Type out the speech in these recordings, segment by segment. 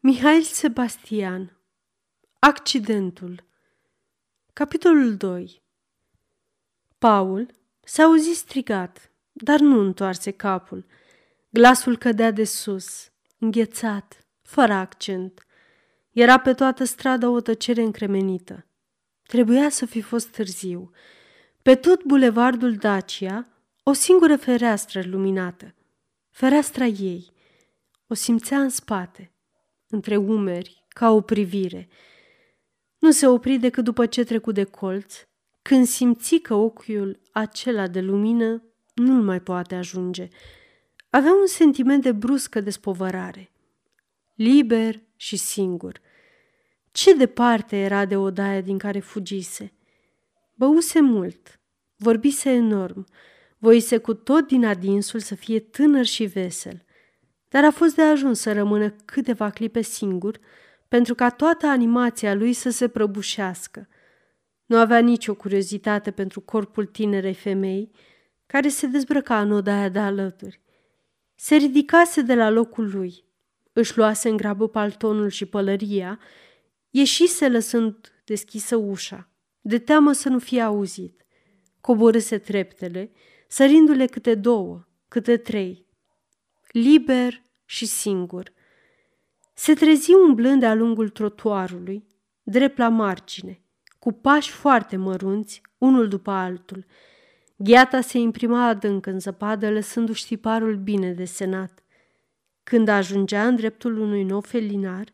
Mihail Sebastian Accidentul Capitolul 2 Paul s-a auzit strigat, dar nu întoarse capul. Glasul cădea de sus, înghețat, fără accent. Era pe toată strada o tăcere încremenită. Trebuia să fi fost târziu. Pe tot bulevardul Dacia, o singură fereastră luminată. Fereastra ei. O simțea în spate – între umeri, ca o privire. Nu se opri decât după ce trecu de colț, când simți că ochiul acela de lumină nu-l mai poate ajunge. Avea un sentiment de bruscă despovărare. Liber și singur. Ce departe era de odaia din care fugise. Băuse mult, vorbise enorm, voise cu tot din adinsul să fie tânăr și vesel dar a fost de ajuns să rămână câteva clipe singur pentru ca toată animația lui să se prăbușească. Nu avea nicio curiozitate pentru corpul tinerei femei care se dezbrăca în odaia de alături. Se ridicase de la locul lui, își luase în grabă paltonul și pălăria, ieșise lăsând deschisă ușa, de teamă să nu fie auzit. Coborâse treptele, sărindu-le câte două, câte trei, liber și singur. Se trezi umblând de-a lungul trotuarului, drept la margine, cu pași foarte mărunți, unul după altul. Gheata se imprima adânc în zăpadă, lăsându-și tiparul bine desenat. Când ajungea în dreptul unui nou felinar,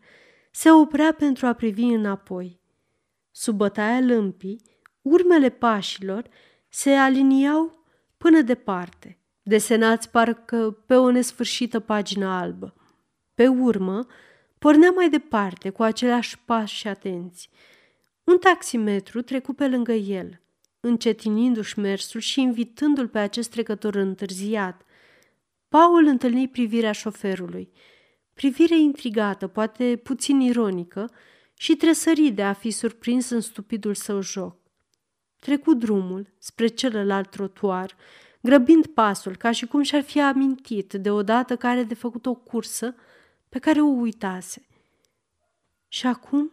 se oprea pentru a privi înapoi. Sub bătaia lâmpii, urmele pașilor se aliniau până departe – desenați parcă pe o nesfârșită pagină albă. Pe urmă, pornea mai departe cu aceleași pași atenți. Un taximetru trecu pe lângă el, încetinindu-și mersul și invitându-l pe acest trecător întârziat. Paul întâlni privirea șoferului, privire intrigată, poate puțin ironică, și tresări de a fi surprins în stupidul său joc. Trecu drumul spre celălalt trotuar grăbind pasul, ca și cum și-ar fi amintit de odată care de făcut o cursă pe care o uitase. Și acum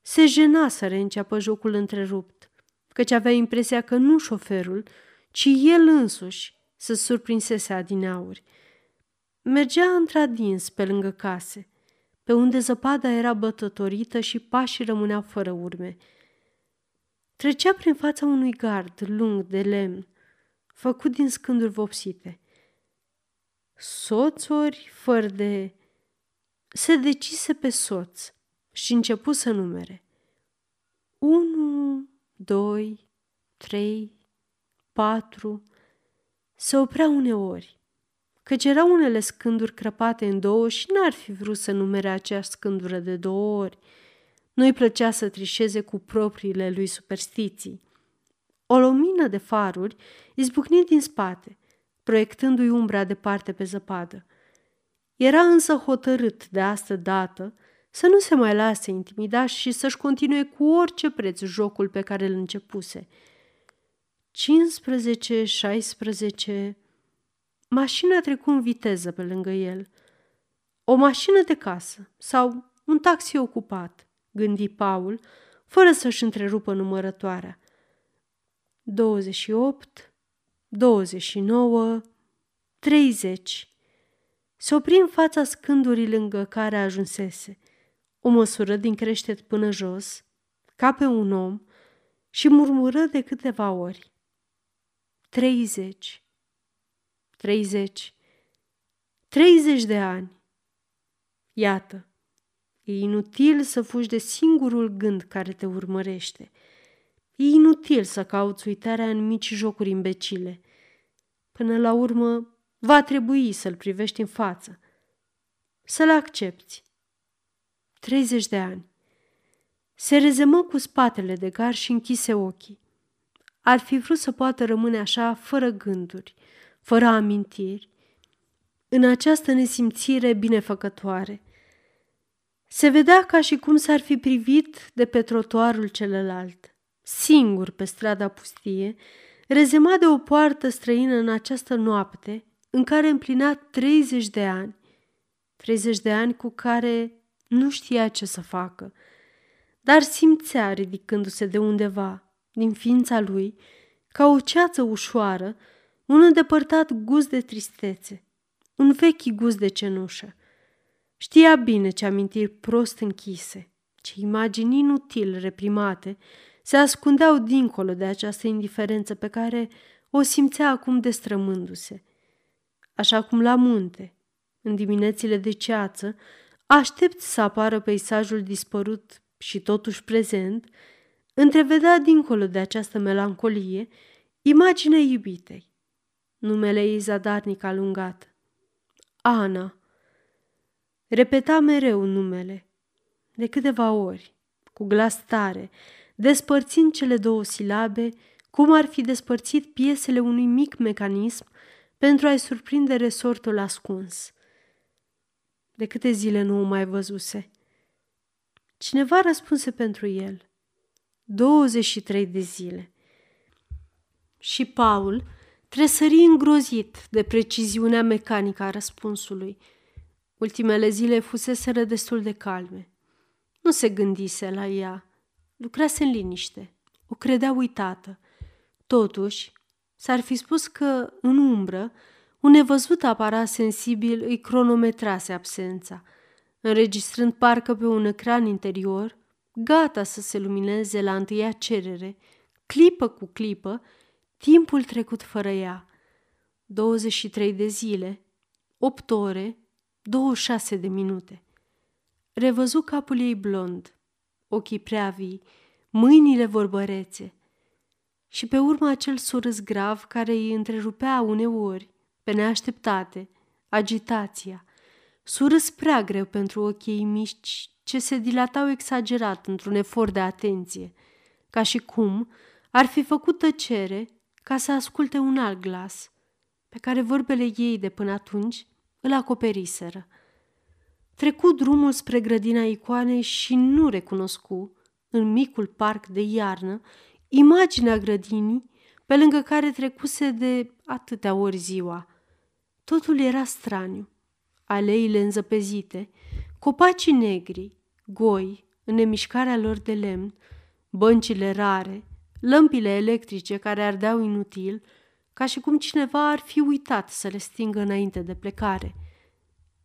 se jena să reînceapă jocul întrerupt, căci avea impresia că nu șoferul, ci el însuși să surprinsese adineauri. Mergea într-adins pe lângă case, pe unde zăpada era bătătorită și pașii rămâneau fără urme. Trecea prin fața unui gard lung de lemn, făcut din scânduri vopsite. Soțori fără de... Se decise pe soț și începu să numere. Unu, doi, trei, patru... Se oprea uneori, căci erau unele scânduri crăpate în două și n-ar fi vrut să numere aceeași scândură de două ori. Nu-i plăcea să trișeze cu propriile lui superstiții. O lumină de faruri izbucni din spate, proiectându-i umbra departe pe zăpadă. Era însă hotărât de asta dată să nu se mai lase intimidat și să-și continue cu orice preț jocul pe care îl începuse. 15, 16... Mașina trecu în viteză pe lângă el. O mașină de casă sau un taxi ocupat, gândi Paul, fără să-și întrerupă numărătoarea. 28, 29, 30. Se opri în fața scândurii lângă care ajunsese. O măsură din creștet până jos, ca pe un om, și murmură de câteva ori. 30. 30. 30 de ani. Iată, e inutil să fugi de singurul gând care te urmărește – E inutil să cauți uitarea în mici jocuri imbecile. Până la urmă, va trebui să-l privești în față. Să-l accepti. 30 de ani. Se rezemă cu spatele de gar și închise ochii. Ar fi vrut să poată rămâne așa, fără gânduri, fără amintiri, în această nesimțire binefăcătoare. Se vedea ca și cum s-ar fi privit de pe trotuarul celălalt singur pe strada pustie, rezemat de o poartă străină în această noapte în care împlinea 30 de ani. 30 de ani cu care nu știa ce să facă, dar simțea ridicându-se de undeva, din ființa lui, ca o ceață ușoară, un îndepărtat gust de tristețe, un vechi gust de cenușă. Știa bine ce amintiri prost închise, ce imagini inutil reprimate se ascundeau dincolo de această indiferență pe care o simțea acum destrămându-se. Așa cum la munte, în diminețile de ceață, aștept să apară peisajul dispărut și totuși prezent, întrevedea dincolo de această melancolie imaginea iubitei, numele ei zadarnic alungat. Ana. Repeta mereu numele, de câteva ori, cu glas tare, despărțind cele două silabe, cum ar fi despărțit piesele unui mic mecanism pentru a-i surprinde resortul ascuns. De câte zile nu o mai văzuse? Cineva răspunse pentru el. 23 de zile. Și Paul tresări îngrozit de preciziunea mecanică a răspunsului. Ultimele zile fuseseră destul de calme. Nu se gândise la ea. Lucrase în liniște. O credea uitată. Totuși, s-ar fi spus că, în umbră, un nevăzut aparat sensibil îi cronometrase absența, înregistrând parcă pe un ecran interior, gata să se lumineze la întâia cerere, clipă cu clipă, timpul trecut fără ea. 23 de zile, 8 ore, 26 de minute. Revăzu capul ei blond, ochii prea vii, mâinile vorbărețe și pe urmă acel surâs grav care îi întrerupea uneori, pe neașteptate, agitația, surâs prea greu pentru ochii ei mici ce se dilatau exagerat într-un efort de atenție, ca și cum ar fi făcut tăcere ca să asculte un alt glas, pe care vorbele ei de până atunci îl acoperiseră. Trecu drumul spre grădina icoanei și nu recunoscu, în micul parc de iarnă, imaginea grădinii pe lângă care trecuse de atâtea ori ziua. Totul era straniu. Aleile înzăpezite, copacii negri, goi, în nemișcarea lor de lemn, băncile rare, lămpile electrice care ardeau inutil, ca și cum cineva ar fi uitat să le stingă înainte de plecare.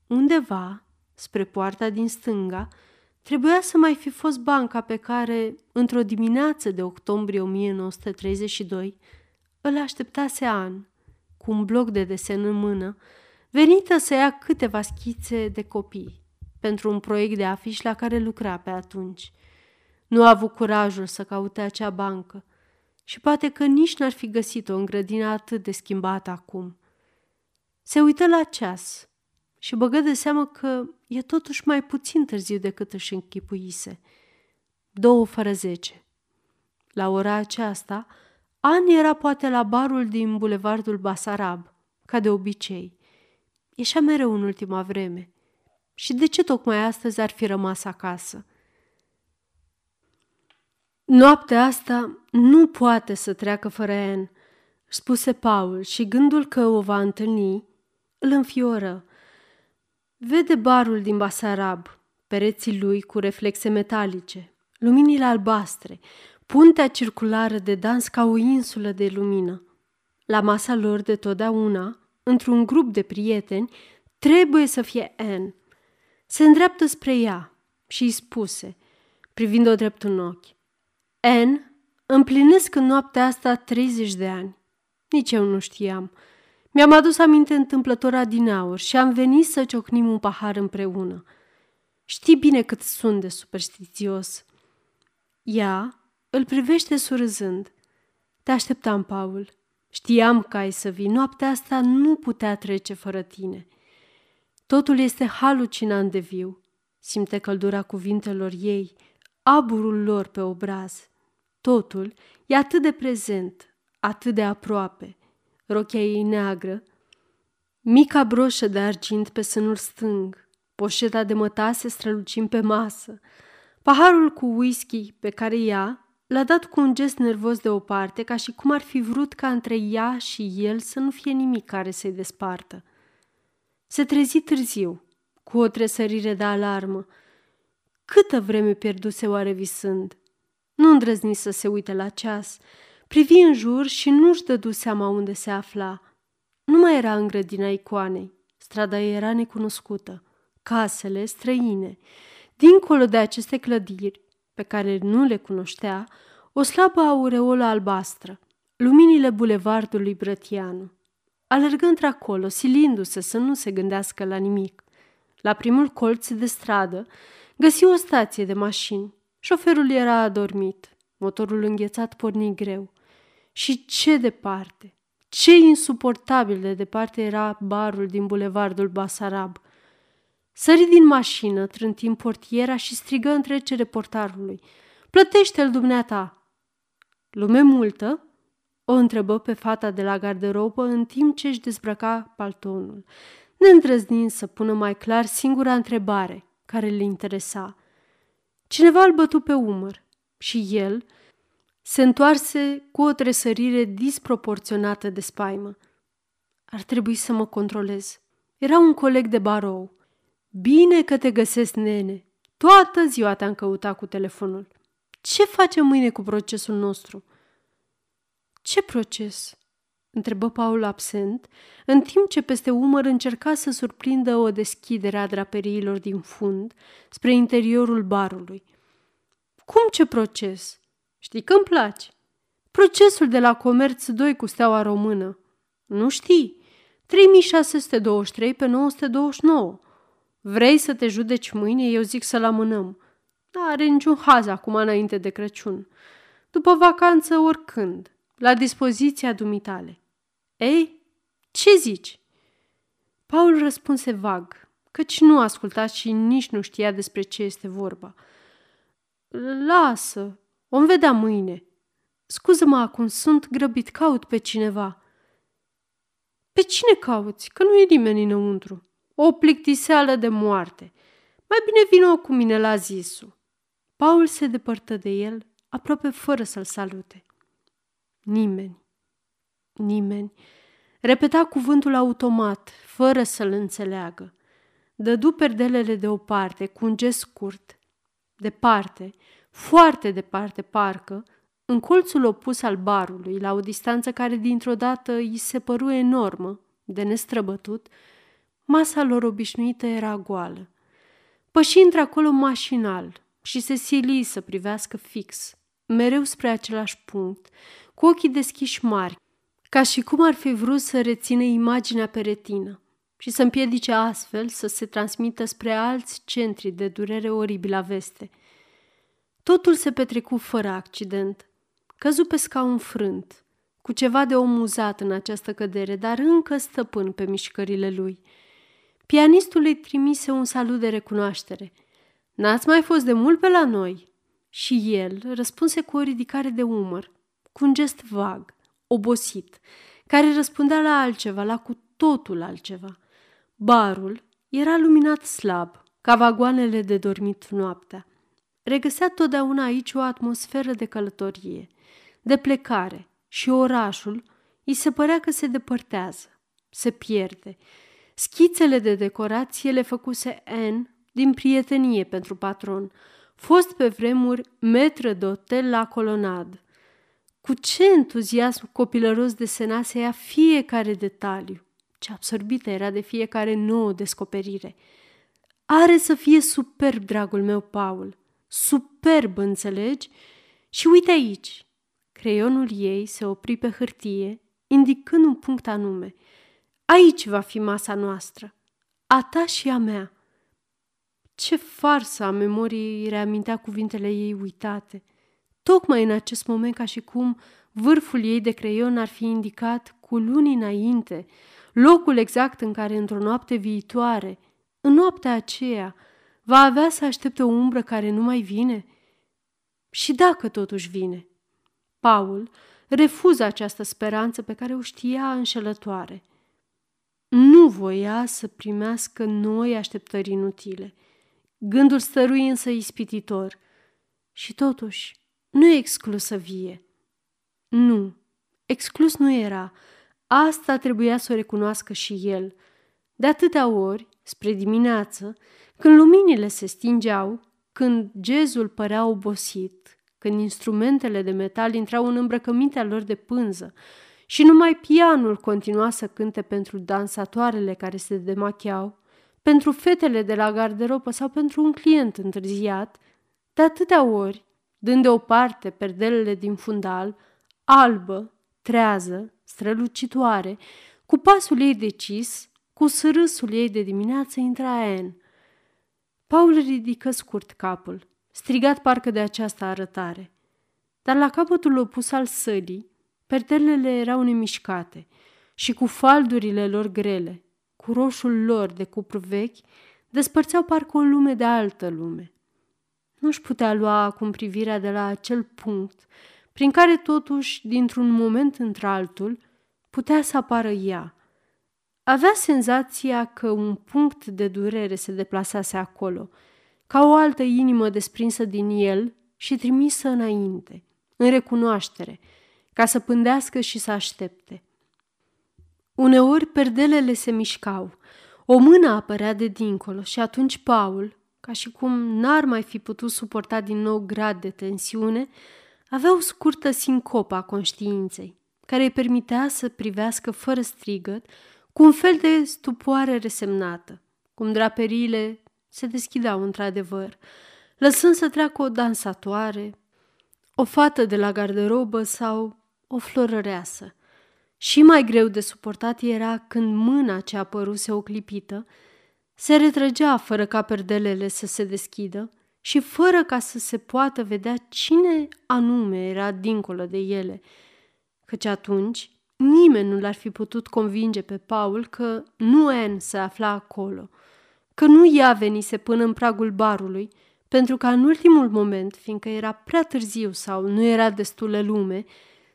Undeva, spre poarta din stânga, trebuia să mai fi fost banca pe care, într-o dimineață de octombrie 1932, îl așteptase An, cu un bloc de desen în mână, venită să ia câteva schițe de copii pentru un proiect de afiș la care lucra pe atunci. Nu a avut curajul să caute acea bancă și poate că nici n-ar fi găsit-o în grădina atât de schimbată acum. Se uită la ceas și băgă de seamă că e totuși mai puțin târziu decât își închipuise. Două fără zece. La ora aceasta, An era poate la barul din bulevardul Basarab, ca de obicei. Ieșea mereu în ultima vreme. Și de ce tocmai astăzi ar fi rămas acasă? Noaptea asta nu poate să treacă fără Anne, spuse Paul și gândul că o va întâlni îl înfioră. Vede barul din Basarab, pereții lui cu reflexe metalice, luminile albastre, puntea circulară de dans ca o insulă de lumină. La masa lor de totdeauna, într-un grup de prieteni, trebuie să fie Anne. Se îndreaptă spre ea și îi spuse, privind-o drept în ochi. Anne, împlinesc în noaptea asta 30 de ani. Nici eu nu știam. Mi-am adus aminte întâmplător din aur și am venit să ciocnim un pahar împreună. Știi bine cât sunt de superstițios. Ea îl privește surâzând. Te așteptam, Paul. Știam că ai să vii. Noaptea asta nu putea trece fără tine. Totul este halucinant de viu. Simte căldura cuvintelor ei, aburul lor pe obraz. Totul e atât de prezent, atât de aproape. Rochia ei neagră, mica broșă de argint pe sânul stâng, poșeta de mătase strălucind pe masă, paharul cu whisky pe care ea L-a dat cu un gest nervos de o parte, ca și cum ar fi vrut ca între ea și el să nu fie nimic care să-i despartă. Se trezi târziu, cu o tresărire de alarmă. Câtă vreme pierduse oare visând? Nu îndrăzni să se uite la ceas. Privi în jur și nu-și dădu seama unde se afla. Nu mai era în grădina icoanei. Strada era necunoscută. Casele străine. Dincolo de aceste clădiri, pe care nu le cunoștea, o slabă aureolă albastră, luminile bulevardului Brătianu. Alergă într-acolo, silindu-se să nu se gândească la nimic. La primul colț de stradă, găsi o stație de mașini. Șoferul era adormit, motorul înghețat porni greu. Și ce departe, ce insuportabil de departe era barul din bulevardul Basarab. Sări din mașină, trântind portiera și strigă în trecere portarului. Plătește-l dumneata! Lume multă? O întrebă pe fata de la garderobă în timp ce își dezbrăca paltonul, neîndrăznind să pună mai clar singura întrebare care le interesa. Cineva îl bătu pe umăr și el se întoarse cu o tresărire disproporționată de spaimă. Ar trebui să mă controlez. Era un coleg de barou. Bine că te găsesc, nene. Toată ziua te-am căutat cu telefonul. Ce facem mâine cu procesul nostru?" Ce proces?" întrebă Paul absent, în timp ce peste umăr încerca să surprindă o deschidere a draperiilor din fund spre interiorul barului. Cum ce proces? Știi că îmi place. Procesul de la Comerț 2 cu steaua română. Nu știi? 3623 pe 929. Vrei să te judeci mâine? Eu zic să-l amânăm. N-are niciun haz acum înainte de Crăciun. După vacanță, oricând la dispoziția dumitale. Ei, ce zici? Paul răspunse vag, căci nu asculta și nici nu știa despre ce este vorba. Lasă, vom vedea mâine. Scuză-mă acum, sunt grăbit, caut pe cineva. Pe cine cauți? Că nu e nimeni înăuntru. O plictiseală de moarte. Mai bine vină cu mine la zisu. Paul se depărtă de el, aproape fără să-l salute. Nimeni. Nimeni. Repeta cuvântul automat, fără să-l înțeleagă. Dădu perdelele deoparte, cu un gest scurt. Departe, foarte departe parcă, în colțul opus al barului, la o distanță care dintr-o dată îi se păru enormă, de nestrăbătut, masa lor obișnuită era goală. Păși într-acolo mașinal și se sili să privească fix, mereu spre același punct, cu ochii deschiși mari, ca și cum ar fi vrut să rețină imaginea pe retină și să împiedice astfel să se transmită spre alți centri de durere oribilă veste. Totul se petrecu fără accident. Căzu pe scaun frânt, cu ceva de omuzat în această cădere, dar încă stăpân pe mișcările lui. Pianistul îi trimise un salut de recunoaștere. N-ați mai fost de mult pe la noi?" Și el răspunse cu o ridicare de umăr, cu un gest vag, obosit, care răspundea la altceva, la cu totul altceva. Barul era luminat slab, ca vagoanele de dormit noaptea. Regăsea totdeauna aici o atmosferă de călătorie, de plecare și orașul îi se părea că se depărtează, se pierde. Schițele de decorație le făcuse N din prietenie pentru patron, fost pe vremuri metră de hotel la colonad – cu ce entuziasm copilăros desenase ea fiecare detaliu. Ce absorbită era de fiecare nouă descoperire. Are să fie superb, dragul meu, Paul. Superb, înțelegi? Și uite aici. Creionul ei se opri pe hârtie, indicând un punct anume. Aici va fi masa noastră. A ta și a mea. Ce farsă a memoriei reamintea cuvintele ei uitate – tocmai în acest moment ca și cum vârful ei de creion ar fi indicat cu luni înainte locul exact în care într-o noapte viitoare, în noaptea aceea, va avea să aștepte o umbră care nu mai vine? Și dacă totuși vine? Paul refuză această speranță pe care o știa înșelătoare. Nu voia să primească noi așteptări inutile. Gândul stărui însă ispititor. Și totuși, nu e exclus să vie. Nu, exclus nu era. Asta trebuia să o recunoască și el. De atâtea ori, spre dimineață, când luminile se stingeau, când gezul părea obosit, când instrumentele de metal intrau în îmbrăcămintea lor de pânză și numai pianul continua să cânte pentru dansatoarele care se demachiau, pentru fetele de la garderobă sau pentru un client întârziat, de atâtea ori, dând deoparte perdelele din fundal, albă, trează, strălucitoare, cu pasul ei decis, cu sârâsul ei de dimineață intra Anne. Paul ridică scurt capul, strigat parcă de această arătare. Dar la capătul opus al sălii, perdelele erau nemișcate și cu faldurile lor grele, cu roșul lor de cupru vechi, despărțeau parcă o lume de altă lume. Nu-și putea lua acum privirea de la acel punct prin care totuși, dintr-un moment într-altul, putea să apară ea. Avea senzația că un punct de durere se deplasase acolo, ca o altă inimă desprinsă din el și trimisă înainte, în recunoaștere, ca să pândească și să aștepte. Uneori perdelele se mișcau, o mână apărea de dincolo și atunci Paul, ca și cum n-ar mai fi putut suporta din nou grad de tensiune, avea o scurtă sincopă a conștiinței, care îi permitea să privească fără strigăt, cu un fel de stupoare resemnată, cum draperiile se deschideau într-adevăr, lăsând să treacă o dansatoare, o fată de la garderobă sau o florăreasă. Și mai greu de suportat era când mâna ce apăruse oclipită se retrăgea fără ca perdelele să se deschidă și fără ca să se poată vedea cine anume era dincolo de ele, căci atunci nimeni nu l-ar fi putut convinge pe Paul că nu Anne se afla acolo, că nu ea venise până în pragul barului, pentru că în ultimul moment, fiindcă era prea târziu sau nu era destulă lume,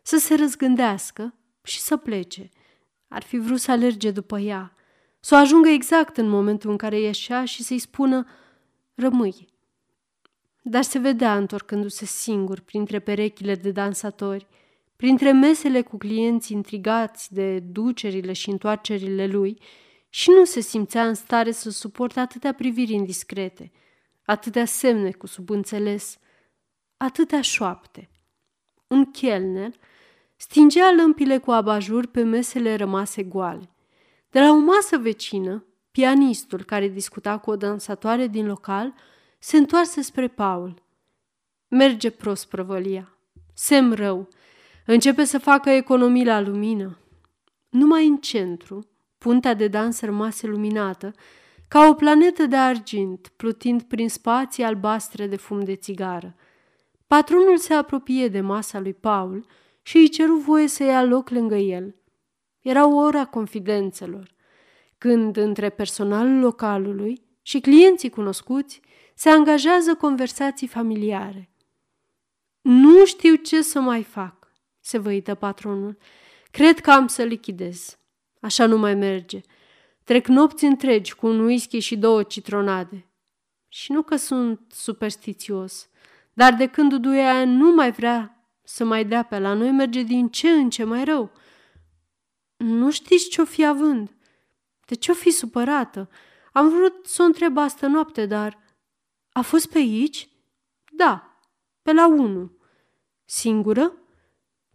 să se răzgândească și să plece. Ar fi vrut să alerge după ea, să o ajungă exact în momentul în care ieșea și să-i spună rămâi. Dar se vedea întorcându-se singur printre perechile de dansatori, printre mesele cu clienți intrigați de ducerile și întoarcerile lui și nu se simțea în stare să suporte atâtea priviri indiscrete, atâtea semne cu subînțeles, atâtea șoapte. Un chelner stingea lămpile cu abajur pe mesele rămase goale. De la o masă vecină, pianistul care discuta cu o dansatoare din local se întoarse spre Paul. Merge prost prăvălia. Sem rău. Începe să facă economii la lumină. Numai în centru, puntea de dans rămase luminată, ca o planetă de argint, plutind prin spații albastre de fum de țigară. Patronul se apropie de masa lui Paul și îi ceru voie să ia loc lângă el. Era o ora confidențelor, când între personalul localului și clienții cunoscuți se angajează conversații familiare. Nu știu ce să mai fac, se văită patronul. Cred că am să lichidez. Așa nu mai merge. Trec nopți întregi cu un whisky și două citronade. Și nu că sunt superstițios, dar de când Duduia nu mai vrea să mai dea pe la noi, merge din ce în ce mai rău. Nu știți ce-o fi având. De ce-o fi supărată? Am vrut să o întreb asta noapte, dar... A fost pe aici? Da, pe la unu. Singură?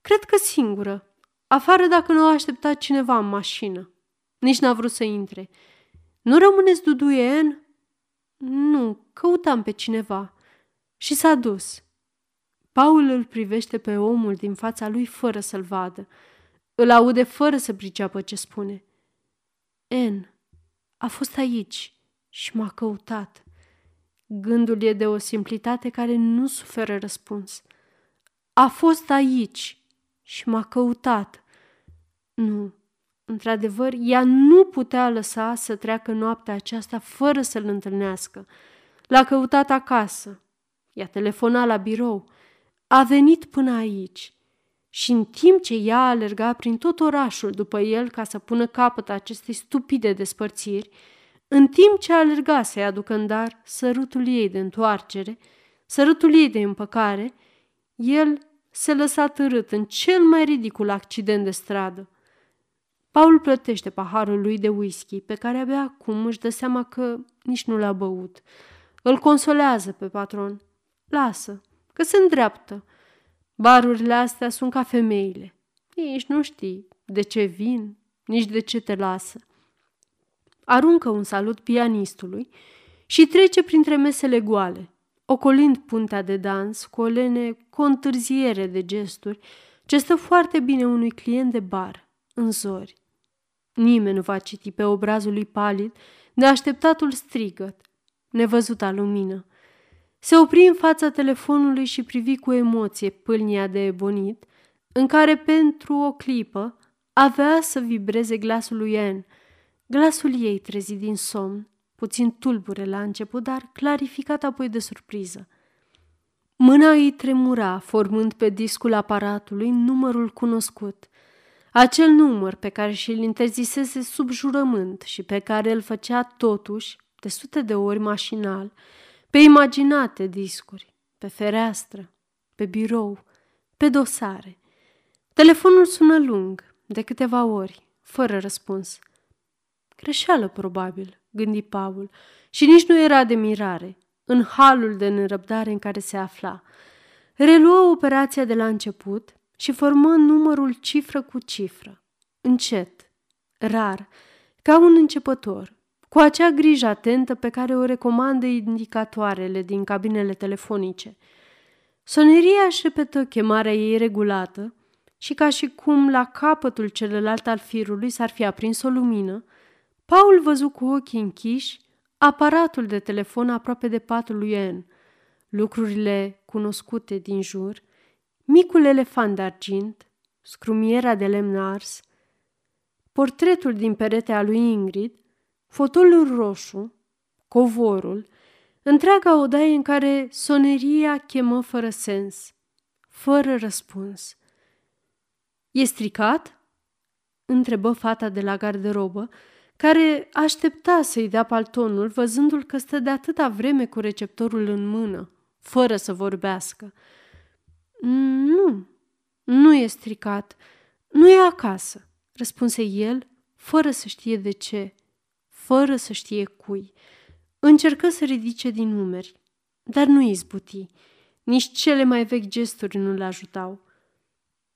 Cred că singură. Afară dacă nu a așteptat cineva în mașină. Nici n-a vrut să intre. Nu rămâneți duduien? Nu, căutam pe cineva. Și s-a dus. Paul îl privește pe omul din fața lui fără să-l vadă. Îl aude fără să priceapă ce spune. En, a fost aici și m-a căutat. Gândul e de o simplitate care nu suferă răspuns. A fost aici și m-a căutat. Nu, într-adevăr, ea nu putea lăsa să treacă noaptea aceasta fără să-l întâlnească. L-a căutat acasă, i-a telefonat la birou, a venit până aici. Și în timp ce ea alerga prin tot orașul după el ca să pună capăt acestei stupide despărțiri, în timp ce alerga să-i aducă în dar sărutul ei de întoarcere, sărutul ei de împăcare, el se lăsa târât în cel mai ridicul accident de stradă. Paul plătește paharul lui de whisky, pe care abia acum își dă seama că nici nu l-a băut. Îl consolează pe patron. Lasă, că se îndreaptă. Barurile astea sunt ca femeile. Nici nu știi de ce vin, nici de ce te lasă. Aruncă un salut pianistului și trece printre mesele goale, ocolind puntea de dans cu o lene cu o întârziere de gesturi ce stă foarte bine unui client de bar, în zori. Nimeni nu va citi pe obrazul lui palid de așteptatul strigăt, nevăzuta lumină. Se opri în fața telefonului și privi cu emoție pâlnia de ebonit, în care pentru o clipă avea să vibreze glasul lui Anne. Glasul ei trezit din somn, puțin tulbure la început, dar clarificat apoi de surpriză. Mâna îi tremura, formând pe discul aparatului numărul cunoscut. Acel număr pe care și-l interzisese sub jurământ și pe care îl făcea totuși, de sute de ori mașinal, pe imaginate discuri, pe fereastră, pe birou, pe dosare. Telefonul sună lung, de câteva ori, fără răspuns. Greșeală, probabil, gândi Paul, și nici nu era de mirare, în halul de nerăbdare în care se afla. Reluă operația de la început și formă numărul cifră cu cifră, încet, rar, ca un începător, cu acea grijă atentă pe care o recomandă indicatoarele din cabinele telefonice. Soneria își repetă chemarea ei regulată și ca și cum la capătul celălalt al firului s-ar fi aprins o lumină, Paul văzu cu ochii închiși aparatul de telefon aproape de patul lui Anne, lucrurile cunoscute din jur, micul elefant de argint, scrumiera de lemn ars, portretul din peretea lui Ingrid, fotolul roșu, covorul, întreaga odaie în care soneria chemă fără sens, fără răspuns. E stricat?" întrebă fata de la garderobă, care aștepta să-i dea paltonul, văzându-l că stă de atâta vreme cu receptorul în mână, fără să vorbească. Nu, nu e stricat, nu e acasă, răspunse el, fără să știe de ce, fără să știe cui. Încercă să ridice din numeri, dar nu izbuti. Nici cele mai vechi gesturi nu-l ajutau.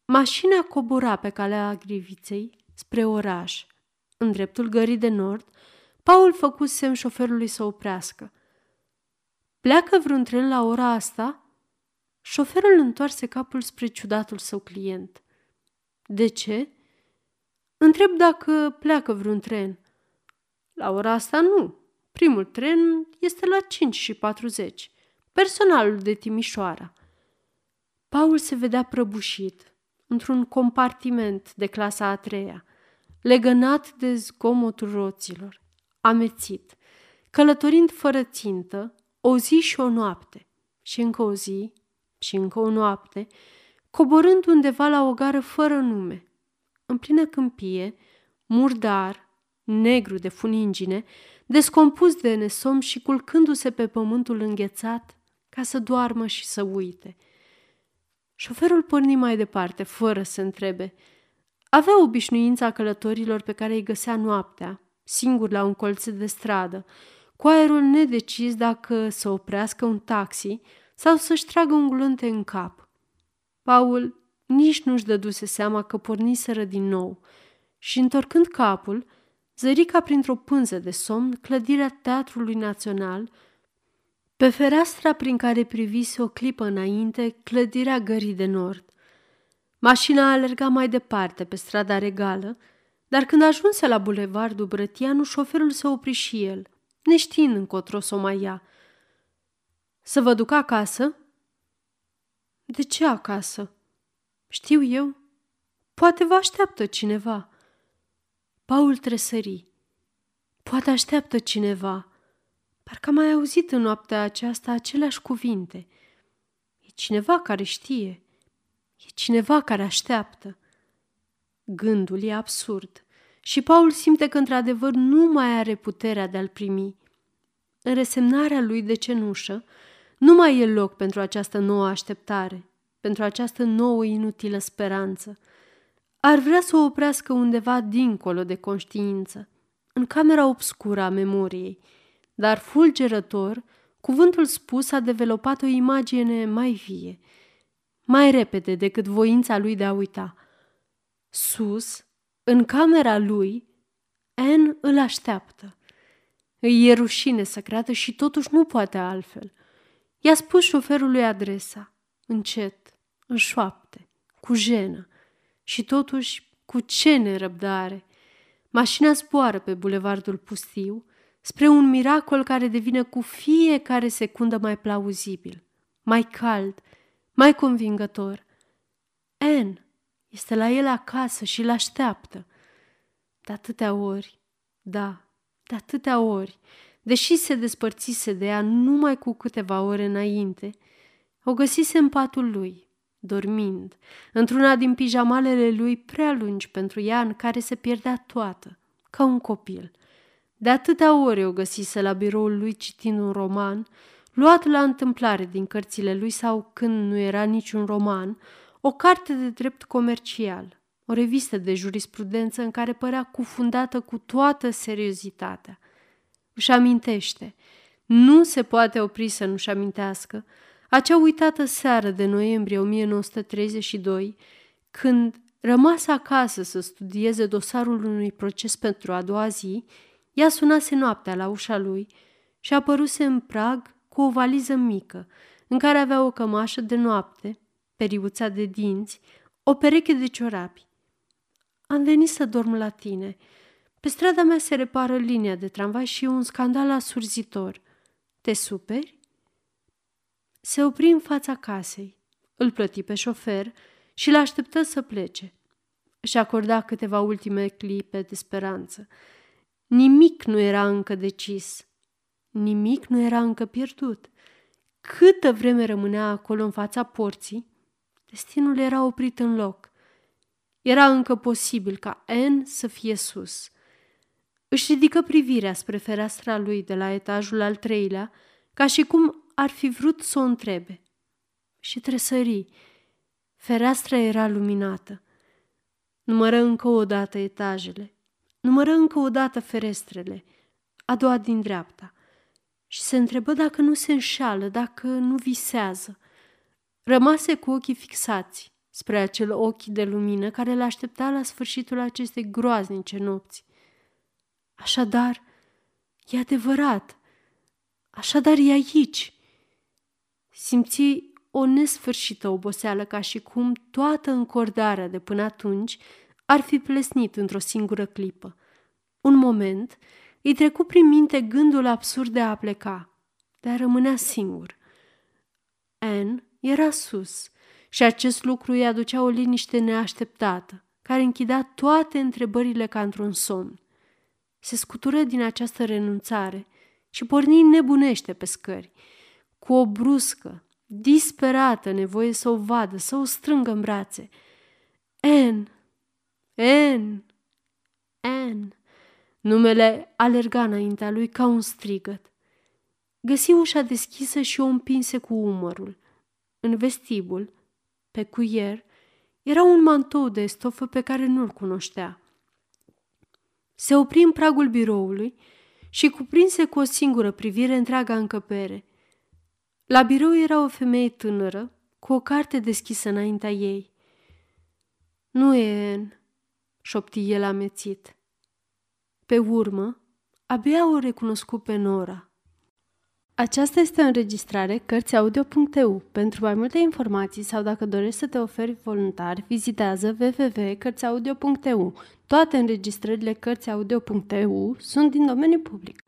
Mașina cobora pe calea griviței spre oraș. În dreptul gării de nord, Paul făcu semn șoferului să oprească. Pleacă vreun tren la ora asta?" Șoferul întoarse capul spre ciudatul său client. De ce?" Întreb dacă pleacă vreun tren. La ora asta nu. Primul tren este la 5 și 40. Personalul de Timișoara. Paul se vedea prăbușit într-un compartiment de clasa a treia, legănat de zgomotul roților, amețit, călătorind fără țintă, o zi și o noapte, și încă o zi, și încă o noapte, coborând undeva la o gară fără nume, în plină câmpie, murdar, negru de funingine, descompus de nesom și culcându-se pe pământul înghețat ca să doarmă și să uite. Șoferul porni mai departe, fără să întrebe. Avea obișnuința călătorilor pe care îi găsea noaptea, singur la un colț de stradă, cu aerul nedecis dacă să oprească un taxi sau să-și tragă un glunte în cap. Paul nici nu-și dăduse seama că porniseră din nou și, întorcând capul, zări ca printr-o pânză de somn clădirea Teatrului Național, pe fereastra prin care privise o clipă înainte clădirea Gării de Nord. Mașina alerga mai departe pe strada regală, dar când ajunse la bulevardul Brătianu, șoferul se opri și el, neștiind încotro să o mai ia. Să vă duc acasă?" De ce acasă?" Știu eu. Poate vă așteaptă cineva." Paul tresări. Poate așteaptă cineva. Parcă am mai auzit în noaptea aceasta aceleași cuvinte. E cineva care știe. E cineva care așteaptă. Gândul e absurd și Paul simte că într-adevăr nu mai are puterea de a-l primi. În resemnarea lui de cenușă, nu mai e loc pentru această nouă așteptare, pentru această nouă inutilă speranță. ar vrea să o oprească undeva dincolo de conștiință, în camera obscură a memoriei, dar fulgerător, cuvântul spus a developat o imagine mai vie, mai repede decât voința lui de a uita. Sus, în camera lui, Anne îl așteaptă. Îi e rușine să creadă și totuși nu poate altfel. I-a spus șoferului adresa, încet, în șoapte, cu jenă și totuși cu ce nerăbdare. Mașina zboară pe bulevardul pustiu spre un miracol care devine cu fiecare secundă mai plauzibil, mai cald, mai convingător. Anne este la el acasă și îl așteaptă. De atâtea ori, da, de atâtea ori, deși se despărțise de ea numai cu câteva ore înainte, o găsise în patul lui, dormind, într-una din pijamalele lui prea lungi pentru ea în care se pierdea toată, ca un copil. De atâtea ori o găsise la biroul lui citind un roman, luat la întâmplare din cărțile lui sau când nu era niciun roman, o carte de drept comercial, o revistă de jurisprudență în care părea cufundată cu toată seriozitatea. Își amintește, nu se poate opri să nu-și amintească, acea uitată seară de noiembrie 1932, când, rămas acasă să studieze dosarul unui proces pentru a doua zi, ea sunase noaptea la ușa lui și apăruse în prag cu o valiză mică, în care avea o cămașă de noapte, periuța de dinți, o pereche de ciorapi. Am venit să dorm la tine. Pe strada mea se repară linia de tramvai și e un scandal asurzitor. Te superi? Se opri în fața casei, îl plăti pe șofer și l așteptă să plece. Și acorda câteva ultime clipe de speranță. Nimic nu era încă decis. Nimic nu era încă pierdut. Câtă vreme rămânea acolo în fața porții, destinul era oprit în loc. Era încă posibil ca N să fie sus. Își ridică privirea spre fereastra lui de la etajul al treilea, ca și cum ar fi vrut să o întrebe. Și tresări. Fereastra era luminată. Numără încă o dată etajele. Numără încă o dată ferestrele, a doua din dreapta. Și se întrebă dacă nu se înșală, dacă nu visează. Rămase cu ochii fixați spre acel ochi de lumină care îl aștepta la sfârșitul acestei groaznice nopți. Așadar, e adevărat. Așadar, e aici. Simți o nesfârșită oboseală ca și cum toată încordarea de până atunci ar fi plesnit într-o singură clipă. Un moment îi trecu prin minte gândul absurd de a pleca, de a rămânea singur. Anne era sus și acest lucru îi aducea o liniște neașteptată, care închidea toate întrebările ca într-un somn. Se scutură din această renunțare și porni nebunește pe scări, cu o bruscă, disperată nevoie să o vadă, să o strângă în brațe. En, En, En. Numele alerga înaintea lui ca un strigăt. Găsi ușa deschisă și o împinse cu umărul. În vestibul, pe cuier, era un mantou de stofă pe care nu-l cunoștea. Se opri în pragul biroului și cuprinse cu o singură privire întreaga încăpere. La birou era o femeie tânără, cu o carte deschisă înaintea ei. Nu e Anne, șopti el amețit. Pe urmă, abia o recunoscut pe Nora. Aceasta este o înregistrare Cărțiaudio.eu. Pentru mai multe informații sau dacă dorești să te oferi voluntar, vizitează www.cărțiaudio.eu. Toate înregistrările Cărțiaudio.eu sunt din domeniu public.